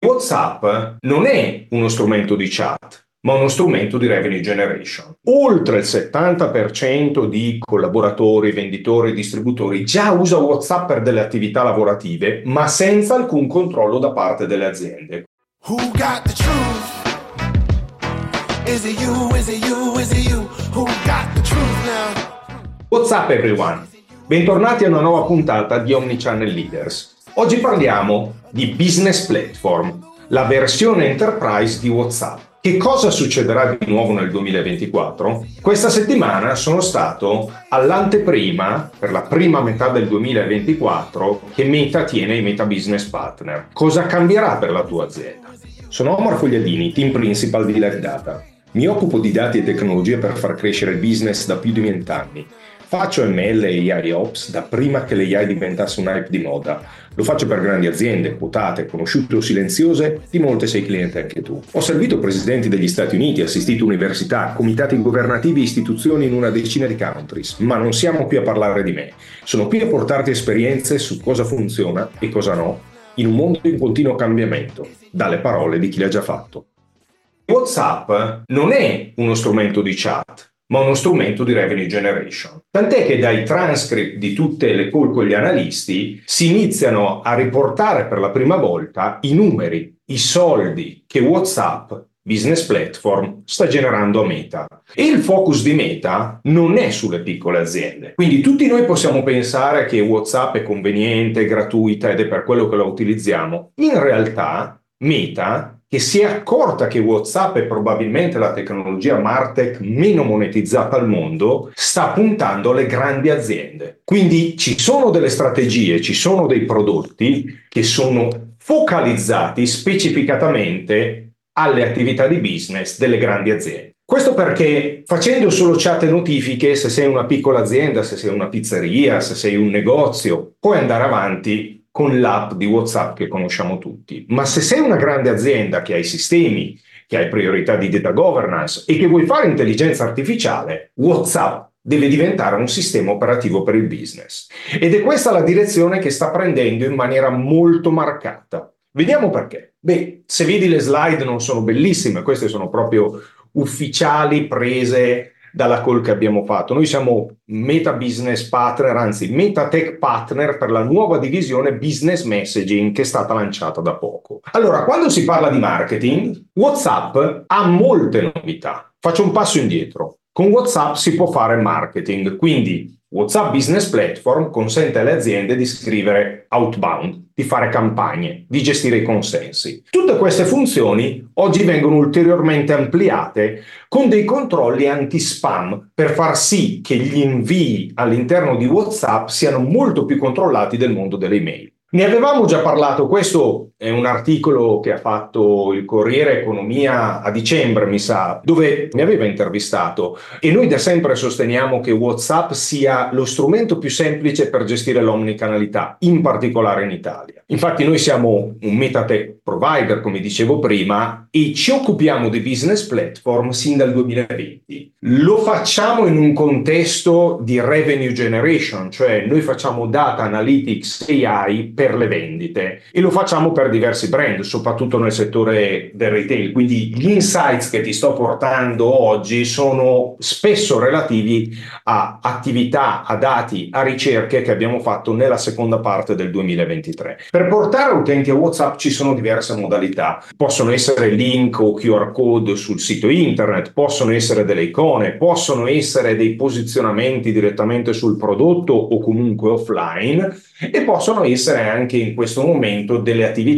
WhatsApp non è uno strumento di chat, ma uno strumento di revenue generation. Oltre il 70% di collaboratori, venditori, distributori già usa WhatsApp per delle attività lavorative, ma senza alcun controllo da parte delle aziende. WhatsApp everyone! Bentornati a una nuova puntata di Omnichannel Leaders. Oggi parliamo di Business Platform, la versione enterprise di WhatsApp. Che cosa succederà di nuovo nel 2024? Questa settimana sono stato all'anteprima, per la prima metà del 2024, che Meta tiene i Meta Business Partner. Cosa cambierà per la tua azienda? Sono Omar Fogliadini, team principal di Live Data. Mi occupo di dati e tecnologie per far crescere il business da più di vent'anni Faccio ML e AI Ops da prima che l'AI diventasse un hype di moda. Lo faccio per grandi aziende, quotate, conosciute o silenziose, di molte sei cliente anche tu. Ho servito presidenti degli Stati Uniti, assistito università, comitati governativi e istituzioni in una decina di countries, ma non siamo qui a parlare di me. Sono qui a portarti esperienze su cosa funziona e cosa no, in un mondo in continuo cambiamento, dalle parole di chi l'ha già fatto. WhatsApp non è uno strumento di chat, ma uno strumento di revenue generation. Tant'è che dai transcript di tutte le call con gli analisti si iniziano a riportare per la prima volta i numeri, i soldi che WhatsApp business platform sta generando a Meta. E il focus di Meta non è sulle piccole aziende. Quindi tutti noi possiamo pensare che WhatsApp è conveniente, gratuita ed è per quello che la utilizziamo. In realtà Meta che si è accorta che WhatsApp è probabilmente la tecnologia Martech meno monetizzata al mondo, sta puntando alle grandi aziende. Quindi ci sono delle strategie, ci sono dei prodotti che sono focalizzati specificatamente alle attività di business delle grandi aziende. Questo perché facendo solo chat e notifiche, se sei una piccola azienda, se sei una pizzeria, se sei un negozio, puoi andare avanti con l'app di WhatsApp che conosciamo tutti. Ma se sei una grande azienda che ha i sistemi, che hai priorità di data governance e che vuoi fare intelligenza artificiale, WhatsApp deve diventare un sistema operativo per il business. Ed è questa la direzione che sta prendendo in maniera molto marcata. Vediamo perché. Beh, se vedi le slide non sono bellissime, queste sono proprio ufficiali prese dalla call che abbiamo fatto. Noi siamo Meta Business Partner, anzi Meta Tech Partner per la nuova divisione Business Messaging che è stata lanciata da poco. Allora, quando si parla di marketing, WhatsApp ha molte novità. Faccio un passo indietro. Con WhatsApp si può fare marketing, quindi WhatsApp Business Platform consente alle aziende di scrivere outbound, di fare campagne, di gestire i consensi. Tutte queste funzioni oggi vengono ulteriormente ampliate con dei controlli anti-spam per far sì che gli invii all'interno di WhatsApp siano molto più controllati del mondo delle email. Ne avevamo già parlato, questo è un articolo che ha fatto il Corriere Economia a dicembre, mi sa, dove mi aveva intervistato e noi da sempre sosteniamo che WhatsApp sia lo strumento più semplice per gestire l'omnicanalità, in particolare in Italia. Infatti noi siamo un metatech provider, come dicevo prima, e ci occupiamo di business platform sin dal 2020. Lo facciamo in un contesto di revenue generation, cioè noi facciamo data analytics AI per le vendite e lo facciamo per diversi brand, soprattutto nel settore del retail. Quindi gli insights che ti sto portando oggi sono spesso relativi a attività, a dati, a ricerche che abbiamo fatto nella seconda parte del 2023. Per portare utenti a WhatsApp ci sono diverse modalità. Possono essere link o QR code sul sito internet, possono essere delle icone, possono essere dei posizionamenti direttamente sul prodotto o comunque offline e possono essere anche in questo momento delle attività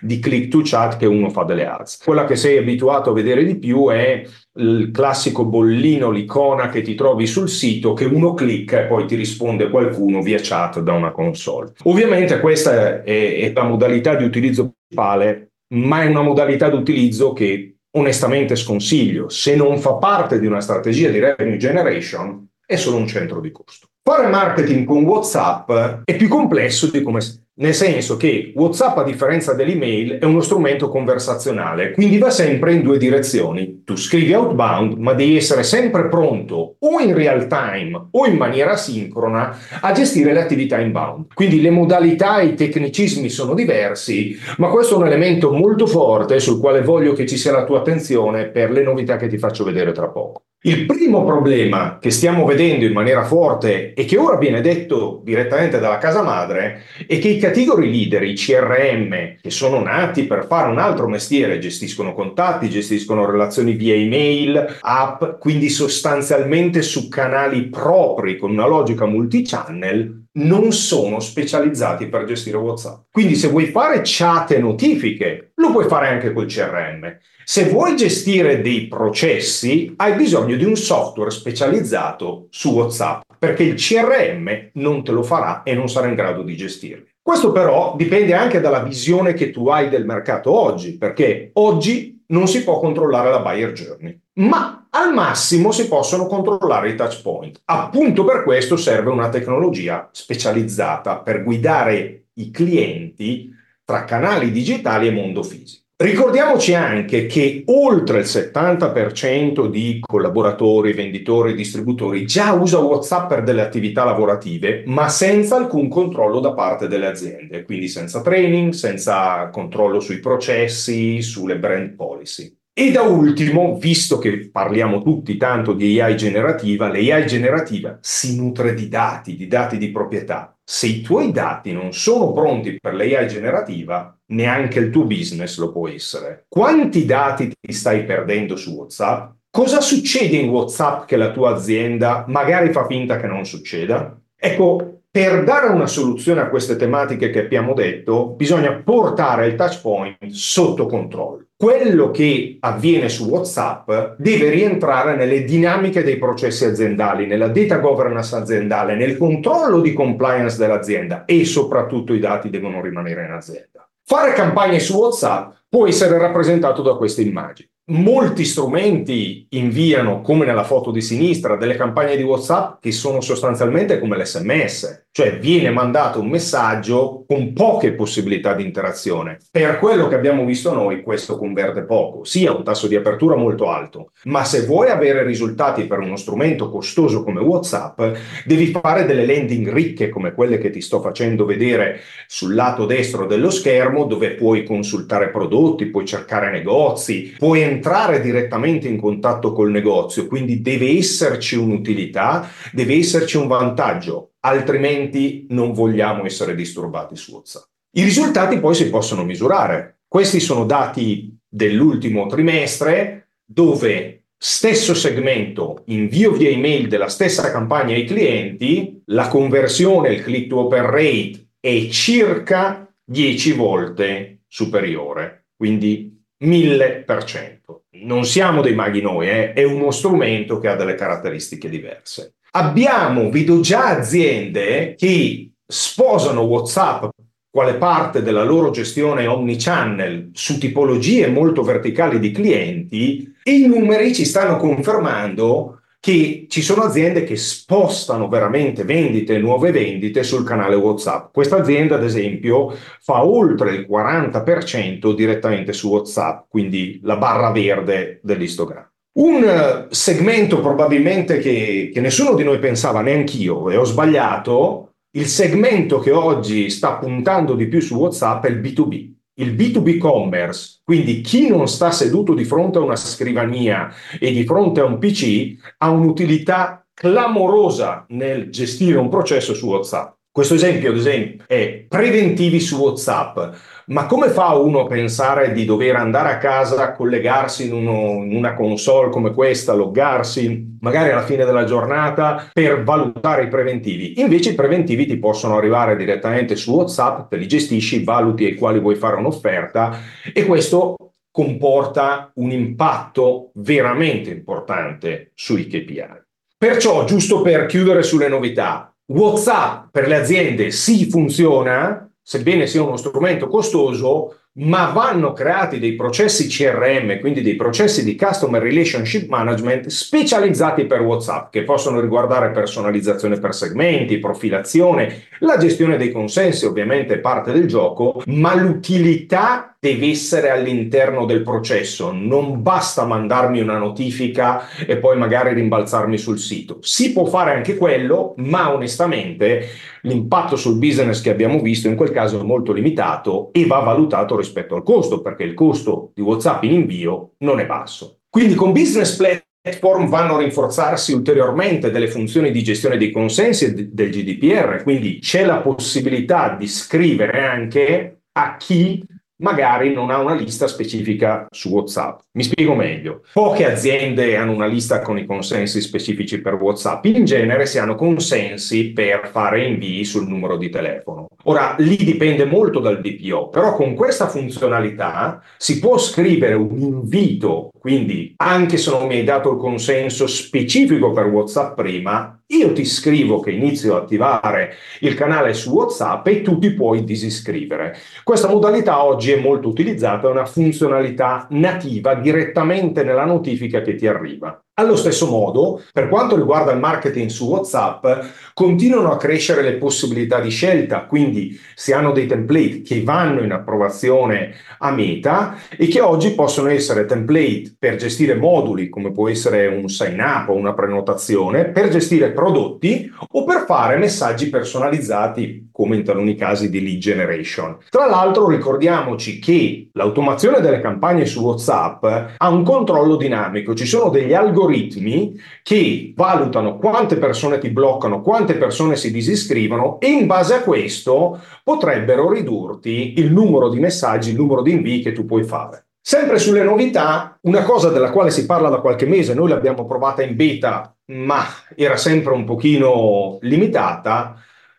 di click to chat che uno fa delle ads. Quella che sei abituato a vedere di più è il classico bollino, l'icona che ti trovi sul sito, che uno clicca e poi ti risponde qualcuno via chat da una console. Ovviamente questa è, è la modalità di utilizzo principale, ma è una modalità di utilizzo che onestamente sconsiglio. Se non fa parte di una strategia di revenue generation, è solo un centro di costo. Fare marketing con WhatsApp è più complesso di come nel senso che WhatsApp, a differenza dell'email, è uno strumento conversazionale, quindi va sempre in due direzioni. Tu scrivi outbound, ma devi essere sempre pronto o in real time o in maniera sincrona a gestire le attività inbound. Quindi le modalità e i tecnicismi sono diversi, ma questo è un elemento molto forte sul quale voglio che ci sia la tua attenzione per le novità che ti faccio vedere tra poco. Il primo problema che stiamo vedendo in maniera forte e che ora viene detto direttamente dalla casa madre è che i category leader, i CRM, che sono nati per fare un altro mestiere, gestiscono contatti, gestiscono relazioni via email, app, quindi sostanzialmente su canali propri con una logica multichannel, non sono specializzati per gestire WhatsApp. Quindi se vuoi fare chat e notifiche, lo puoi fare anche col CRM. Se vuoi gestire dei processi, hai bisogno di un software specializzato su WhatsApp, perché il CRM non te lo farà e non sarà in grado di gestirli. Questo però dipende anche dalla visione che tu hai del mercato oggi, perché oggi non si può controllare la buyer journey, ma al massimo si possono controllare i touch point. Appunto per questo serve una tecnologia specializzata per guidare i clienti tra canali digitali e mondo fisico. Ricordiamoci anche che oltre il 70% di collaboratori, venditori, distributori già usa WhatsApp per delle attività lavorative, ma senza alcun controllo da parte delle aziende, quindi senza training, senza controllo sui processi, sulle brand policy. E da ultimo, visto che parliamo tutti tanto di AI generativa, l'AI generativa si nutre di dati, di dati di proprietà. Se i tuoi dati non sono pronti per l'AI generativa, neanche il tuo business lo può essere. Quanti dati ti stai perdendo su WhatsApp? Cosa succede in WhatsApp che la tua azienda magari fa finta che non succeda? Ecco, per dare una soluzione a queste tematiche che abbiamo detto, bisogna portare il touch point sotto controllo. Quello che avviene su WhatsApp deve rientrare nelle dinamiche dei processi aziendali, nella data governance aziendale, nel controllo di compliance dell'azienda e soprattutto i dati devono rimanere in azienda. Fare campagne su WhatsApp può essere rappresentato da queste immagini. Molti strumenti inviano, come nella foto di sinistra, delle campagne di WhatsApp che sono sostanzialmente come l'SMS, cioè viene mandato un messaggio con poche possibilità di interazione. Per quello che abbiamo visto noi, questo converte poco, sia un tasso di apertura molto alto, ma se vuoi avere risultati per uno strumento costoso come WhatsApp, devi fare delle landing ricche come quelle che ti sto facendo vedere sul lato destro dello schermo, dove puoi consultare prodotti, puoi cercare negozi, puoi entrare direttamente in contatto col negozio, quindi deve esserci un'utilità, deve esserci un vantaggio, altrimenti non vogliamo essere disturbati su WhatsApp. I risultati poi si possono misurare. Questi sono dati dell'ultimo trimestre dove stesso segmento, invio via email della stessa campagna ai clienti, la conversione, il click to open rate è circa 10 volte superiore, quindi 1000%. Non siamo dei maghi noi, eh? è uno strumento che ha delle caratteristiche diverse. Abbiamo, vedo già aziende che sposano WhatsApp quale parte della loro gestione omnichannel su tipologie molto verticali di clienti i numeri ci stanno confermando che ci sono aziende che spostano veramente vendite, nuove vendite sul canale WhatsApp. Questa azienda, ad esempio, fa oltre il 40% direttamente su WhatsApp, quindi la barra verde dell'histogram. Un eh, segmento probabilmente che, che nessuno di noi pensava, neanch'io, e ho sbagliato, il segmento che oggi sta puntando di più su WhatsApp è il B2B il B2B commerce, quindi chi non sta seduto di fronte a una scrivania e di fronte a un PC, ha un'utilità clamorosa nel gestire un processo su WhatsApp. Questo esempio, ad esempio, è preventivi su WhatsApp. Ma come fa uno a pensare di dover andare a casa, collegarsi in, uno, in, una console come questa, loggarsi magari alla fine della giornata per valutare i preventivi? Invece i preventivi ti possono arrivare direttamente su WhatsApp, te li gestisci, valuti ai quali vuoi fare un'offerta e questo comporta un impatto veramente importante sui KPI. Perciò, giusto per chiudere sulle novità, WhatsApp per le aziende sì funziona, sebbene sia uno strumento costoso, ma vanno creati dei processi CRM, quindi dei processi di Customer Relationship Management specializzati per WhatsApp, che possono riguardare personalizzazione per segmenti, profilazione, la gestione dei consensi, ovviamente parte del gioco, ma l'utilità deve essere all'interno del processo, non basta mandarmi una notifica e poi magari rimbalzarmi sul sito. Si può fare anche quello, ma onestamente l'impatto sul business che abbiamo visto in quel caso è molto limitato e va valutato rispetto al costo, perché il costo di WhatsApp in invio non è basso. Quindi con Business Platform vanno a rinforzarsi ulteriormente delle funzioni di gestione dei consensi del GDPR, quindi c'è la possibilità di scrivere anche a chi magari non ha una lista specifica su WhatsApp. Mi spiego meglio. Poche aziende hanno una lista con i consensi specifici per WhatsApp. In genere si hanno consensi per fare invii sul numero di telefono. Ora, lì dipende molto dal DPO, però con questa funzionalità si può scrivere un invito, quindi anche se non mi hai dato il consenso specifico per WhatsApp prima, io ti scrivo che inizio a attivare il canale su WhatsApp e tu ti puoi disiscrivere. Questa modalità oggi è molto utilizzata, è una funzionalità nativa direttamente nella notifica che ti arriva. Allo stesso modo, per quanto riguarda il marketing su WhatsApp, continuano a crescere le possibilità di scelta, quindi si hanno dei template che vanno in approvazione a meta e che oggi possono essere template per gestire moduli, come può essere un sign up o una prenotazione, per gestire prodotti o per fare messaggi personalizzati, come in taluni casi di lead generation. Tra l'altro ricordiamoci che l'automazione delle campagne su WhatsApp ha un controllo dinamico, ci sono degli algoritmi algoritmi che valutano quante persone ti bloccano, quante persone si disiscrivono e in base a questo potrebbero ridurti il numero di messaggi, il numero di invii che tu puoi fare. Sempre sulle novità, una cosa della quale si parla da qualche mese, noi l'abbiamo provata in beta, ma era sempre un pochino limitata,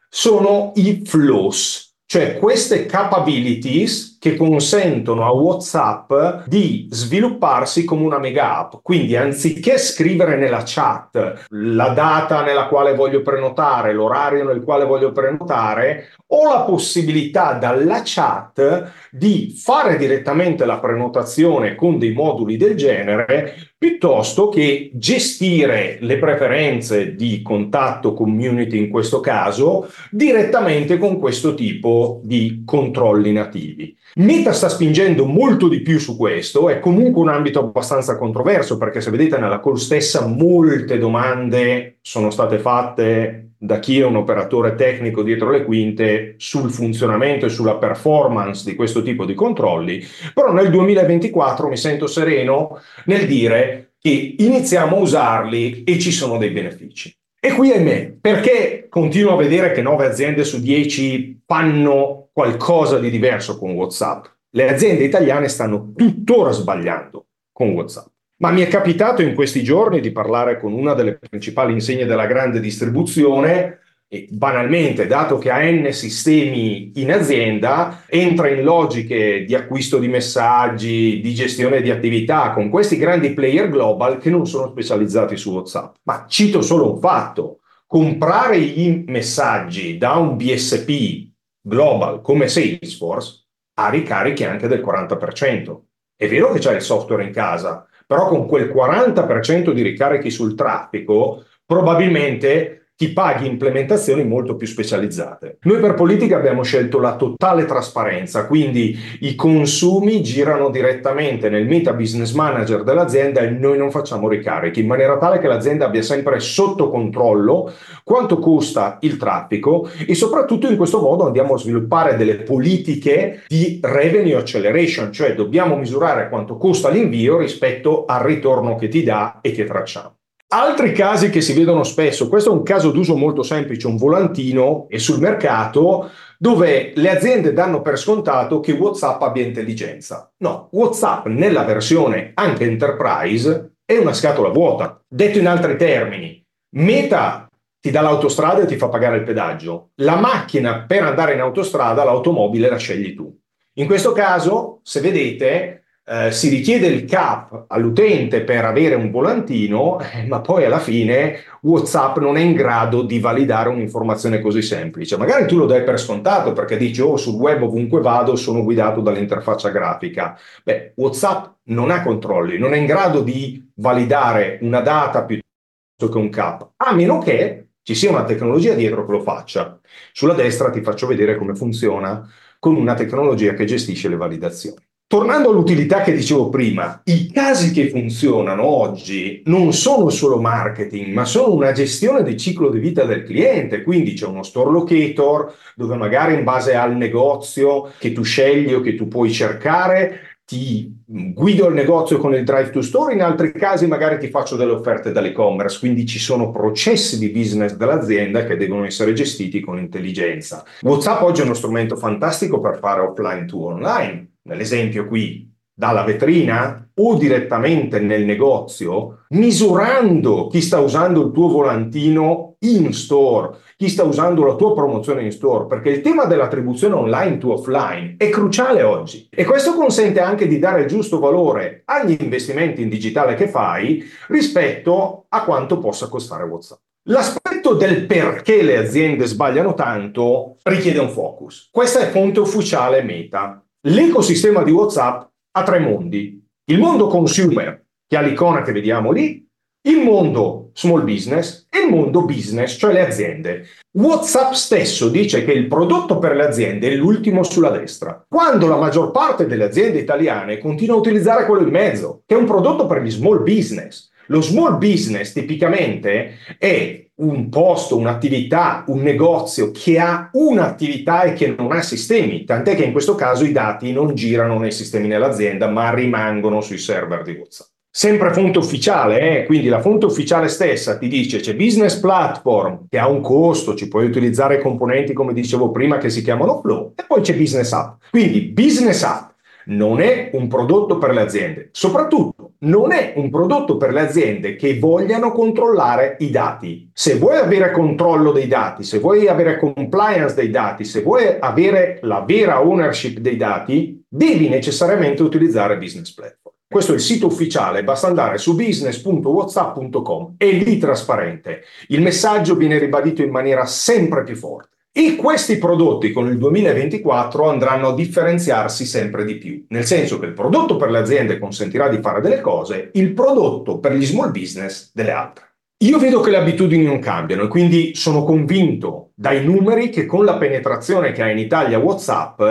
sono i flows, cioè queste capabilities che consentono a WhatsApp di svilupparsi come una mega app. Quindi anziché scrivere nella chat la data nella quale voglio prenotare, l'orario nel quale voglio prenotare, ho la possibilità dalla chat di fare direttamente la prenotazione con dei moduli del genere piuttosto che gestire le preferenze di contatto community in questo caso direttamente con questo tipo di controlli nativi. Meta sta spingendo molto di più su questo, è comunque un ambito abbastanza controverso perché se vedete nella call stessa molte domande sono state fatte da chi è un operatore tecnico dietro le quinte sul funzionamento e sulla performance di questo tipo di controlli, però nel 2024 mi sento sereno nel dire che iniziamo a usarli e ci sono dei benefici. E qui è me, perché continuo a vedere che 9 aziende su 10 fanno qualcosa di diverso con WhatsApp. Le aziende italiane stanno tuttora sbagliando con WhatsApp. Ma mi è capitato in questi giorni di parlare con una delle principali insegne della grande distribuzione e banalmente, dato che ha N sistemi in azienda, entra in logiche di acquisto di messaggi, di gestione di attività con questi grandi player global che non sono specializzati su WhatsApp. Ma cito solo un fatto. Comprare i messaggi da un BSP global come Salesforce ha ricarichi anche del 40%. È vero che c'è il software in casa, però con quel 40% di ricarichi sul traffico probabilmente ti paghi implementazioni molto più specializzate. Noi per politica abbiamo scelto la totale trasparenza, quindi i consumi girano direttamente nel Meta Business Manager dell'azienda e noi non facciamo ricarichi, in maniera tale che l'azienda abbia sempre sotto controllo quanto costa il traffico e soprattutto in questo modo andiamo a sviluppare delle politiche di revenue acceleration, cioè dobbiamo misurare quanto costa l'invio rispetto al ritorno che ti dà e che tracciamo. Altri casi che si vedono spesso, questo è un caso d'uso molto semplice, un volantino e sul mercato dove le aziende danno per scontato che WhatsApp abbia intelligenza. No, WhatsApp nella versione anche enterprise è una scatola vuota. Detto in altri termini, Meta ti dà l'autostrada e ti fa pagare il pedaggio. La macchina per andare in autostrada, l'automobile la scegli tu. In questo caso, se vedete, eh, si richiede il CAP all'utente per avere un volantino, eh, ma poi alla fine WhatsApp non è in grado di validare un'informazione così semplice. Magari tu lo dai per scontato perché dici, oh, sul web ovunque vado sono guidato dall'interfaccia grafica. Beh, WhatsApp non ha controlli, non è in grado di validare una data piuttosto che un CAP, a meno che ci sia una tecnologia dietro che lo faccia. Sulla destra ti faccio vedere come funziona con una tecnologia che gestisce le validazioni. Tornando all'utilità che dicevo prima, i casi che funzionano oggi non sono solo marketing, ma sono una gestione del ciclo di vita del cliente. Quindi c'è uno store locator dove magari in base al negozio che tu scegli o che tu puoi cercare, ti guido il negozio con il drive to store, in altri casi magari ti faccio delle offerte dall'e-commerce, quindi ci sono processi di business dell'azienda che devono essere gestiti con intelligenza. WhatsApp oggi è uno strumento fantastico per fare offline to online nell'esempio qui, dalla vetrina o direttamente nel negozio, misurando chi sta usando il tuo volantino in store, chi sta usando la tua promozione in store, perché il tema dell'attribuzione online to offline è cruciale oggi e questo consente anche di dare il giusto valore agli investimenti in digitale che fai rispetto a quanto possa costare WhatsApp. L'aspetto del perché le aziende sbagliano tanto richiede un focus. Questa è fonte ufficiale Meta. L'ecosistema di WhatsApp ha tre mondi. Il mondo consumer, che ha l'icona che vediamo lì, il mondo small business e il mondo business, cioè le aziende. WhatsApp stesso dice che il prodotto per le aziende è l'ultimo sulla destra, quando la maggior parte delle aziende italiane continua a utilizzare quello in mezzo, che è un prodotto per gli small business. Lo small business tipicamente è un posto, un'attività, un negozio che ha un'attività e che non ha sistemi, tant'è che in questo caso i dati non girano nei sistemi nell'azienda, ma rimangono sui server di WhatsApp. Sempre fonte ufficiale, eh? quindi la fonte ufficiale stessa ti dice c'è business platform che ha un costo, ci puoi utilizzare componenti come dicevo prima che si chiamano flow e poi c'è business app. Quindi business app non è un prodotto per le aziende, soprattutto non è un prodotto per le aziende che vogliano controllare i dati. Se vuoi avere controllo dei dati, se vuoi avere compliance dei dati, se vuoi avere la vera ownership dei dati, devi necessariamente utilizzare Business Platform. Questo è il sito ufficiale, basta andare su business.whatsapp.com, è lì trasparente. Il messaggio viene ribadito in maniera sempre più forte. E questi prodotti con il 2024 andranno a differenziarsi sempre di più, nel senso che il prodotto per le aziende consentirà di fare delle cose, il prodotto per gli small business delle altre. Io vedo che le abitudini non cambiano e quindi sono convinto dai numeri che con la penetrazione che ha in Italia WhatsApp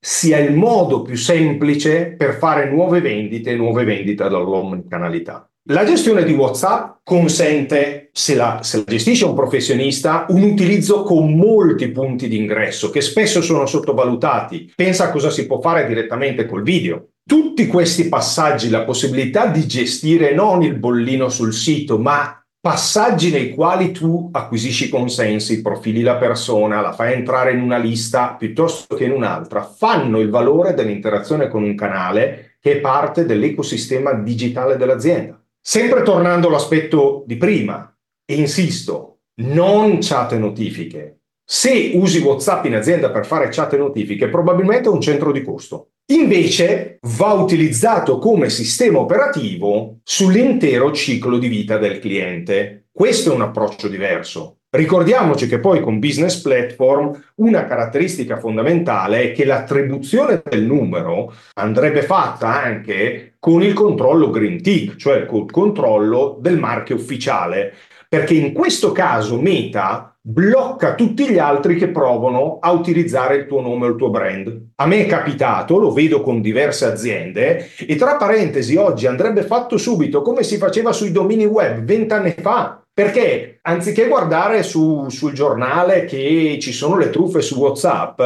sia il modo più semplice per fare nuove vendite e nuove vendite dall'omnicanalità. La gestione di WhatsApp consente, se la, se la, gestisce un professionista, un utilizzo con molti punti di ingresso che spesso sono sottovalutati. Pensa a cosa si può fare direttamente col video. Tutti questi passaggi, la possibilità di gestire non il bollino sul sito, ma passaggi nei quali tu acquisisci consensi, profili la persona, la fai entrare in una lista piuttosto che in un'altra, fanno il valore dell'interazione con un canale che è parte dell'ecosistema digitale dell'azienda. Sempre tornando all'aspetto di prima, e insisto, non chat e notifiche. Se usi WhatsApp in azienda per fare chat e notifiche, probabilmente è un centro di costo. Invece va utilizzato come sistema operativo sull'intero ciclo di vita del cliente. Questo è un approccio diverso. Ricordiamoci che poi con Business Platform una caratteristica fondamentale è che l'attribuzione del numero andrebbe fatta anche con il controllo Green Tick, cioè col controllo del marchio ufficiale, perché in questo caso Meta blocca tutti gli altri che provano a utilizzare il tuo nome o il tuo brand. A me è capitato, lo vedo con diverse aziende, e tra parentesi oggi andrebbe fatto subito come si faceva sui domini web vent'anni fa perché anziché guardare su, sul giornale che ci sono le truffe su WhatsApp,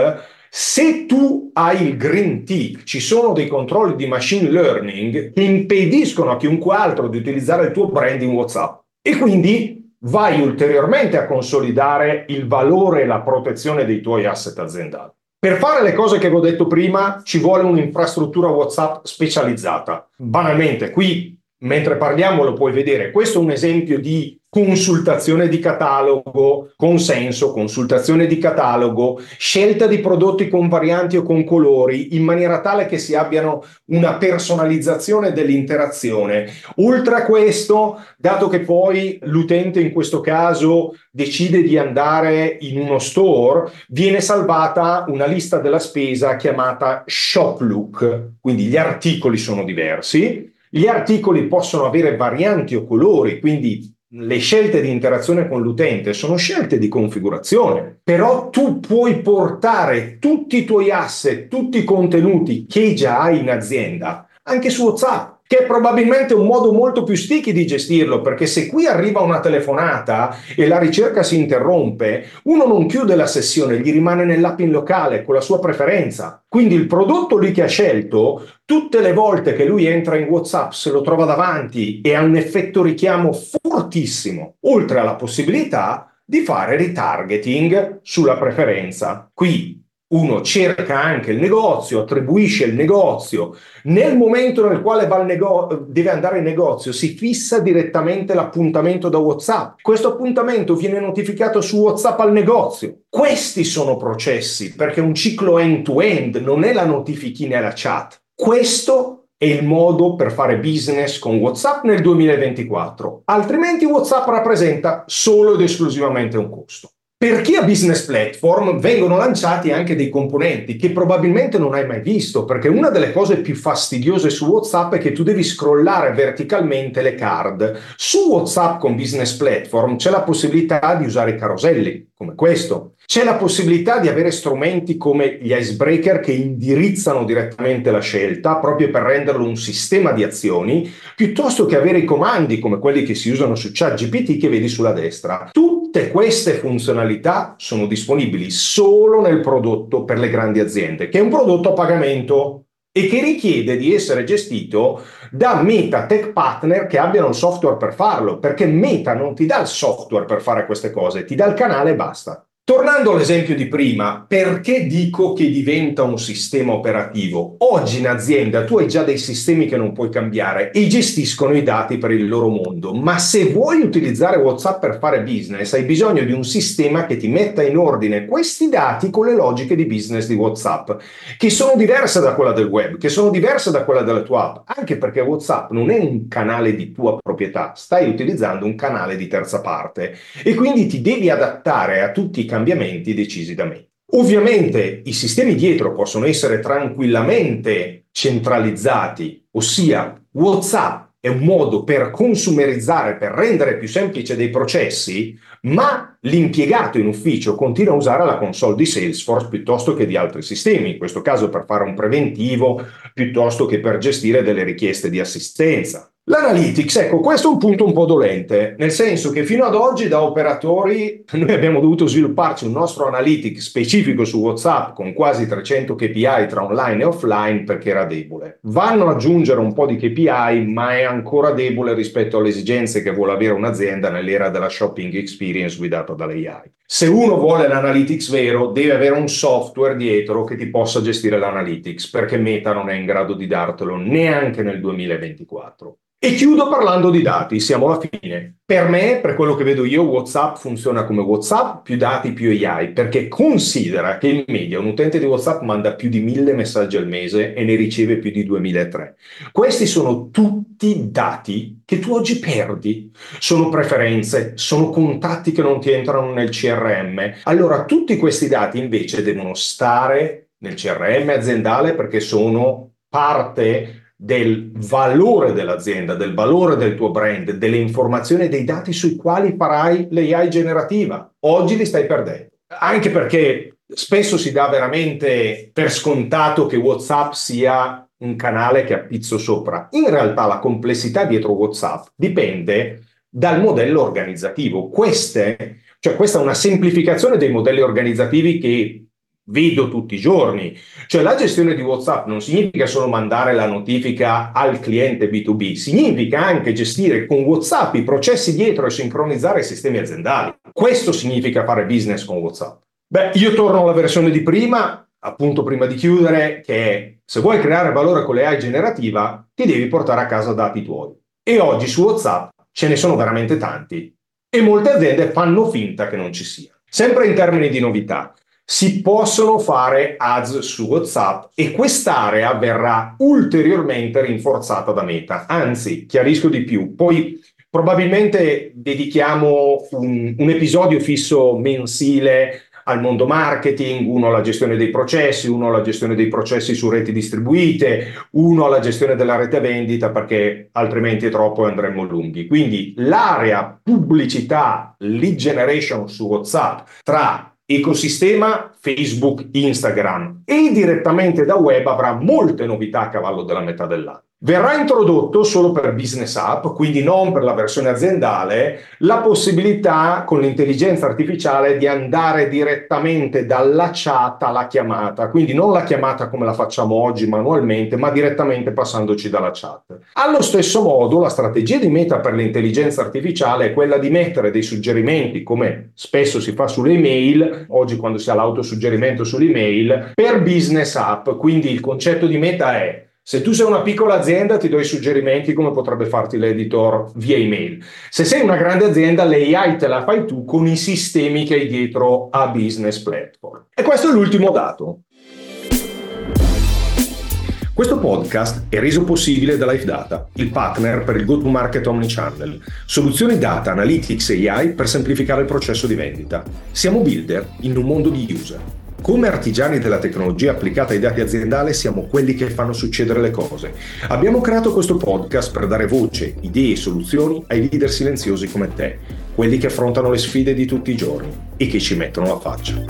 se tu hai il green tick, ci sono dei controlli di machine learning che impediscono a chiunque altro di utilizzare il tuo brand in WhatsApp. E quindi vai ulteriormente a consolidare il valore e la protezione dei tuoi asset aziendali. Per fare le cose che vi ho detto prima ci vuole un'infrastruttura WhatsApp specializzata. Banalmente, qui mentre parliamo lo puoi vedere. Questo è un esempio di consultazione di catalogo, consenso, consultazione di catalogo, scelta di prodotti con varianti o con colori, in maniera tale che si abbiano una personalizzazione dell'interazione. Oltre a questo, dato che poi l'utente in questo caso decide di andare in uno store, viene salvata una lista della spesa chiamata Shop Look, quindi gli articoli sono diversi. Gli articoli possono avere varianti o colori, quindi le scelte di interazione con l'utente sono scelte di configurazione, però tu puoi portare tutti i tuoi asset, tutti i contenuti che già hai in azienda, anche su WhatsApp che è probabilmente un modo molto più sticky di gestirlo, perché se qui arriva una telefonata e la ricerca si interrompe, uno non chiude la sessione, gli rimane nell'app in locale con la sua preferenza. Quindi il prodotto lì che ha scelto, tutte le volte che lui entra in WhatsApp se lo trova davanti e ha un effetto richiamo fortissimo, oltre alla possibilità di fare retargeting sulla preferenza. Qui uno cerca anche il negozio, attribuisce il negozio, nel momento nel quale nego- deve andare in negozio si fissa direttamente l'appuntamento da WhatsApp. Questo appuntamento viene notificato su WhatsApp al negozio. Questi sono processi perché un ciclo end-to-end non è la notifichina e chat. Questo è il modo per fare business con WhatsApp nel 2024. Altrimenti WhatsApp rappresenta solo ed esclusivamente un costo. Per chi ha business platform vengono lanciati anche dei componenti che probabilmente non hai mai visto, perché una delle cose più fastidiose su WhatsApp è che tu devi scrollare verticalmente le card. Su WhatsApp con business platform c'è la possibilità di usare i caroselli, come questo. C'è la possibilità di avere strumenti come gli icebreaker che indirizzano direttamente la scelta proprio per renderlo un sistema di azioni, piuttosto che avere i comandi come quelli che si usano su ChatGPT che vedi sulla destra. Tutte queste funzionalità sono disponibili solo nel prodotto per le grandi aziende, che è un prodotto a pagamento e che richiede di essere gestito da Meta Tech Partner che abbiano il software per farlo, perché Meta non ti dà il software per fare queste cose, ti dà il canale e basta. Tornando all'esempio di prima, perché dico che diventa un sistema operativo? Oggi in azienda tu hai già dei sistemi che non puoi cambiare e gestiscono i dati per il loro mondo, ma se vuoi utilizzare WhatsApp per fare business hai bisogno di un sistema che ti metta in ordine questi dati con le logiche di business di WhatsApp, che sono diverse da quella del web, che sono diverse da quella della tua app, anche perché WhatsApp non è un canale di tua proprietà, stai utilizzando un canale di terza parte e quindi ti devi adattare a tutti i cambiamenti decisi da me. Ovviamente i sistemi dietro possono essere tranquillamente centralizzati, ossia WhatsApp è un modo per consumerizzare, per rendere più semplice dei processi, ma l'impiegato in ufficio continua a usare la console di Salesforce piuttosto che di altri sistemi, in questo caso per fare un preventivo piuttosto che per gestire delle richieste di assistenza. L'analytics, ecco, questo è un punto un po' dolente, nel senso che fino ad oggi da operatori noi abbiamo dovuto svilupparci un nostro analytics specifico su WhatsApp con quasi 300 KPI tra online e offline perché era debole. Vanno ad aggiungere un po' di KPI, ma è ancora debole rispetto alle esigenze che vuole avere un'azienda nell'era della shopping experience guidata dall'AI. Se uno vuole l'analytics vero, deve avere un software dietro che ti possa gestire l'analytics, perché Meta non è in grado di dartelo neanche nel 2024. E chiudo parlando di dati, siamo alla fine. Per me, per quello che vedo io, WhatsApp funziona come WhatsApp, più dati, più AI, perché considera che in media un utente di WhatsApp manda più di mille messaggi al mese e ne riceve più di 2003. Questi sono tutti dati che tu oggi perdi. Sono preferenze, sono contatti che non ti entrano nel CRM. Allora, tutti questi dati invece devono stare nel CRM aziendale perché sono parte del valore dell'azienda, del valore del tuo brand, delle informazioni dei dati sui quali farai l'AI generativa. Oggi li stai perdendo. Anche perché spesso si dà veramente per scontato che WhatsApp sia un canale che ha pizzo sopra. In realtà la complessità dietro WhatsApp dipende dal modello organizzativo. Queste, cioè questa è una semplificazione dei modelli organizzativi che vedo tutti i giorni. Cioè la gestione di WhatsApp non significa solo mandare la notifica al cliente B2B, significa anche gestire con WhatsApp i processi dietro e sincronizzare i sistemi aziendali. Questo significa fare business con WhatsApp. Beh, io torno alla versione di prima, appunto prima di chiudere, che se vuoi creare valore con l'AI generativa, ti devi portare a casa dati tuoi. E oggi su WhatsApp ce ne sono veramente tanti e molte aziende fanno finta che non ci sia. Sempre in termini di novità, si possono fare ads su WhatsApp e quest'area verrà ulteriormente rinforzata da Meta. Anzi, chiarisco di più, poi probabilmente dedichiamo un, un episodio fisso mensile al mondo marketing, uno alla gestione dei processi, uno alla gestione dei processi su reti distribuite, uno alla gestione della rete vendita perché altrimenti è troppo e andremo lunghi. Quindi l'area pubblicità lead generation su WhatsApp tra ecosistema Facebook, Instagram e direttamente da web avrà molte novità a cavallo della metà dell'anno. Verrà introdotto solo per business app, quindi non per la versione aziendale, la possibilità con l'intelligenza artificiale di andare direttamente dalla chat alla chiamata, quindi non la chiamata come la facciamo oggi manualmente, ma direttamente passandoci dalla chat. Allo stesso modo, la strategia di Meta per l'intelligenza artificiale è quella di mettere dei suggerimenti, come spesso si fa sulle email, oggi quando si ha l'autosuggerimento sull'email, per business app, quindi il concetto di Meta è se tu sei una piccola azienda ti do i suggerimenti come potrebbe farti l'editor via email. Se sei una grande azienda l'AI te la fai tu con i sistemi che hai dietro a Business Platform. E questo è l'ultimo dato. Questo podcast è reso possibile da LifeData, il partner per il go-to-market omnichannel, soluzioni data, analytics e AI per semplificare il processo di vendita. Siamo builder in un mondo di user. Come artigiani della tecnologia applicata ai dati aziendali siamo quelli che fanno succedere le cose. Abbiamo creato questo podcast per dare voce, idee e soluzioni ai leader silenziosi come te, quelli che affrontano le sfide di tutti i giorni e che ci mettono la faccia.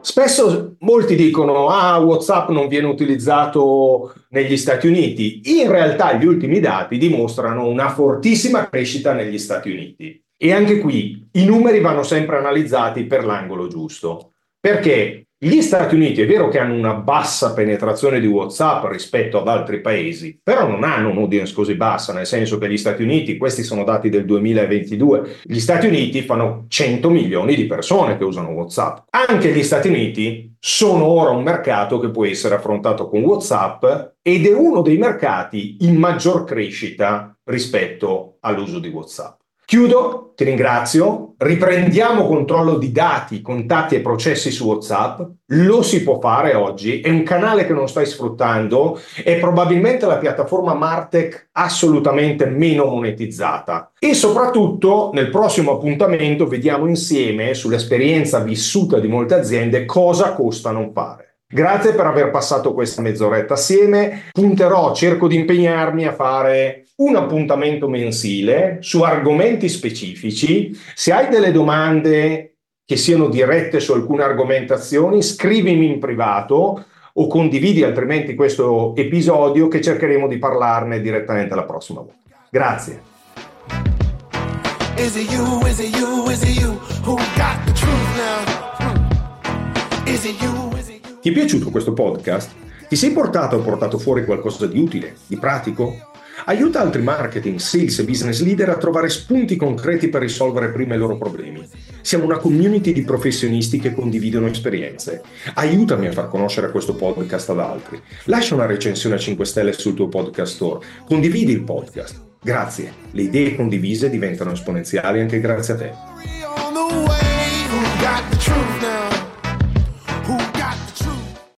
Spesso molti dicono ah WhatsApp non viene utilizzato negli Stati Uniti. In realtà gli ultimi dati dimostrano una fortissima crescita negli Stati Uniti. E anche qui i numeri vanno sempre analizzati per l'angolo giusto, perché gli Stati Uniti è vero che hanno una bassa penetrazione di WhatsApp rispetto ad altri paesi, però non hanno un'audience così bassa, nel senso che gli Stati Uniti, questi sono dati del 2022, gli Stati Uniti fanno 100 milioni di persone che usano WhatsApp. Anche gli Stati Uniti sono ora un mercato che può essere affrontato con WhatsApp ed è uno dei mercati in maggior crescita rispetto all'uso di WhatsApp. Chiudo, ti ringrazio, riprendiamo controllo di dati, contatti e processi su WhatsApp, lo si può fare oggi, è un canale che non stai sfruttando, è probabilmente la piattaforma Martech assolutamente meno monetizzata. E soprattutto nel prossimo appuntamento vediamo insieme sull'esperienza vissuta di molte aziende cosa costa non fare. Grazie per aver passato questa mezz'oretta assieme. Punterò, cerco di impegnarmi a fare un appuntamento mensile su argomenti specifici. Se hai delle domande che siano dirette su alcune argomentazioni, scrivimi in privato o condividi altrimenti questo episodio che cercheremo di parlarne direttamente la prossima volta. Grazie. Is it you, is it you, is it you? Ti è piaciuto questo podcast? Ti sei portato o portato fuori qualcosa di utile, di pratico? Aiuta altri marketing, sales e business leader a trovare spunti concreti per risolvere prima i loro problemi. Siamo una community di professionisti che condividono esperienze. Aiutami a far conoscere questo podcast ad altri. Lascia una recensione a 5 stelle sul tuo podcast store. Condividi il podcast. Grazie. Le idee condivise diventano esponenziali anche grazie a te.